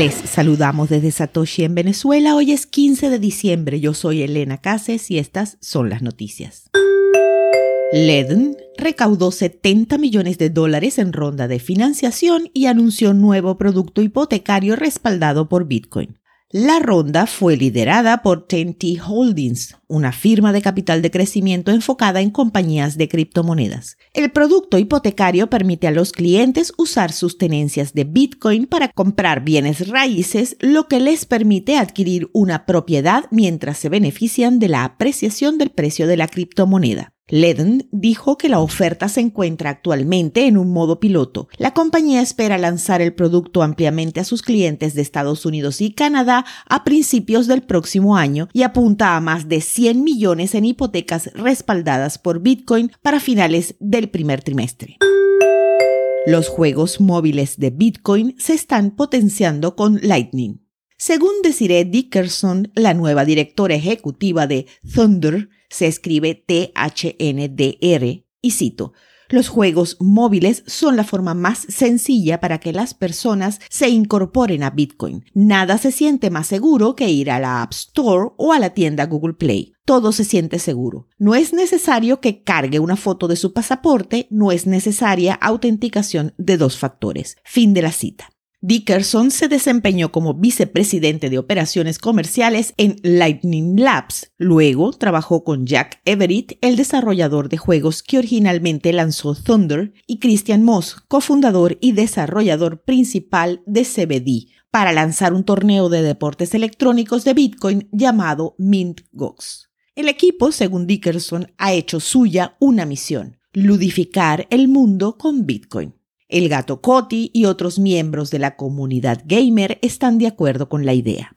Les saludamos desde Satoshi en Venezuela. Hoy es 15 de diciembre. Yo soy Elena Cases y estas son las noticias. Ledn recaudó 70 millones de dólares en ronda de financiación y anunció nuevo producto hipotecario respaldado por Bitcoin. La ronda fue liderada por TNT Holdings, una firma de capital de crecimiento enfocada en compañías de criptomonedas. El producto hipotecario permite a los clientes usar sus tenencias de Bitcoin para comprar bienes raíces, lo que les permite adquirir una propiedad mientras se benefician de la apreciación del precio de la criptomoneda. Ledden dijo que la oferta se encuentra actualmente en un modo piloto. La compañía espera lanzar el producto ampliamente a sus clientes de Estados Unidos y Canadá a principios del próximo año y apunta a más de 100 millones en hipotecas respaldadas por Bitcoin para finales del primer trimestre. Los juegos móviles de Bitcoin se están potenciando con Lightning. Según Desiree Dickerson, la nueva directora ejecutiva de Thunder, se escribe T-H-N-D-R, y cito, los juegos móviles son la forma más sencilla para que las personas se incorporen a Bitcoin. Nada se siente más seguro que ir a la App Store o a la tienda Google Play. Todo se siente seguro. No es necesario que cargue una foto de su pasaporte, no es necesaria autenticación de dos factores. Fin de la cita. Dickerson se desempeñó como vicepresidente de operaciones comerciales en Lightning Labs. Luego trabajó con Jack Everett, el desarrollador de juegos que originalmente lanzó Thunder, y Christian Moss, cofundador y desarrollador principal de CBD, para lanzar un torneo de deportes electrónicos de Bitcoin llamado MintGox. El equipo, según Dickerson, ha hecho suya una misión, ludificar el mundo con Bitcoin. El gato Coti y otros miembros de la comunidad gamer están de acuerdo con la idea.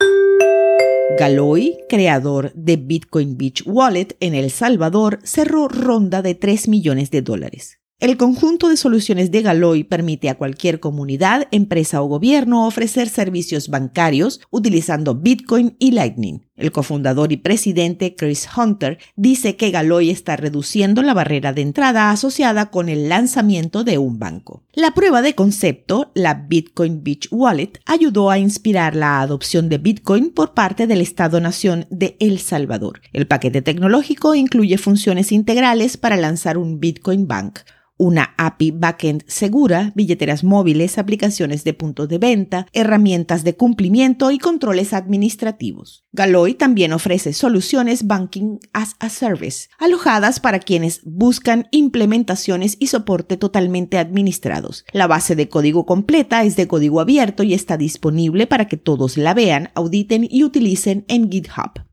Galoy, creador de Bitcoin Beach Wallet en El Salvador, cerró ronda de 3 millones de dólares. El conjunto de soluciones de Galoy permite a cualquier comunidad, empresa o gobierno ofrecer servicios bancarios utilizando Bitcoin y Lightning. El cofundador y presidente Chris Hunter dice que Galoy está reduciendo la barrera de entrada asociada con el lanzamiento de un banco. La prueba de concepto, la Bitcoin Beach Wallet, ayudó a inspirar la adopción de Bitcoin por parte del Estado-Nación de El Salvador. El paquete tecnológico incluye funciones integrales para lanzar un Bitcoin Bank una API backend segura, billeteras móviles, aplicaciones de puntos de venta, herramientas de cumplimiento y controles administrativos. Galoy también ofrece soluciones Banking as a Service, alojadas para quienes buscan implementaciones y soporte totalmente administrados. La base de código completa es de código abierto y está disponible para que todos la vean, auditen y utilicen en GitHub.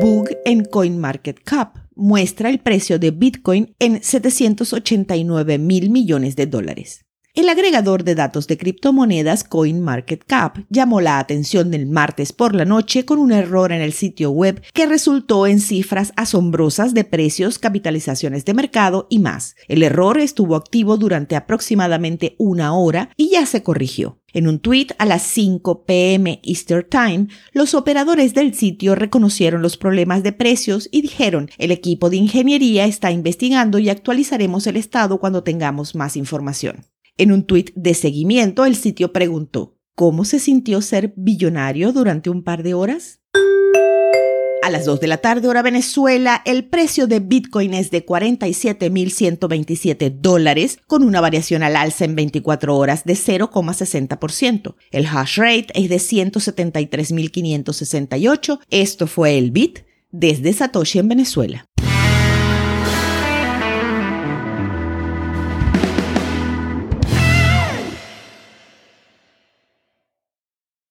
Bug en CoinMarketCap muestra el precio de Bitcoin en 789 mil millones de dólares. El agregador de datos de criptomonedas CoinMarketCap llamó la atención el martes por la noche con un error en el sitio web que resultó en cifras asombrosas de precios, capitalizaciones de mercado y más. El error estuvo activo durante aproximadamente una hora y ya se corrigió. En un tweet a las 5 pm Easter Time, los operadores del sitio reconocieron los problemas de precios y dijeron, el equipo de ingeniería está investigando y actualizaremos el estado cuando tengamos más información. En un tuit de seguimiento, el sitio preguntó, ¿cómo se sintió ser billonario durante un par de horas? A las 2 de la tarde hora Venezuela, el precio de Bitcoin es de 47.127 dólares, con una variación al alza en 24 horas de 0,60%. El hash rate es de 173.568. Esto fue el Bit desde Satoshi en Venezuela.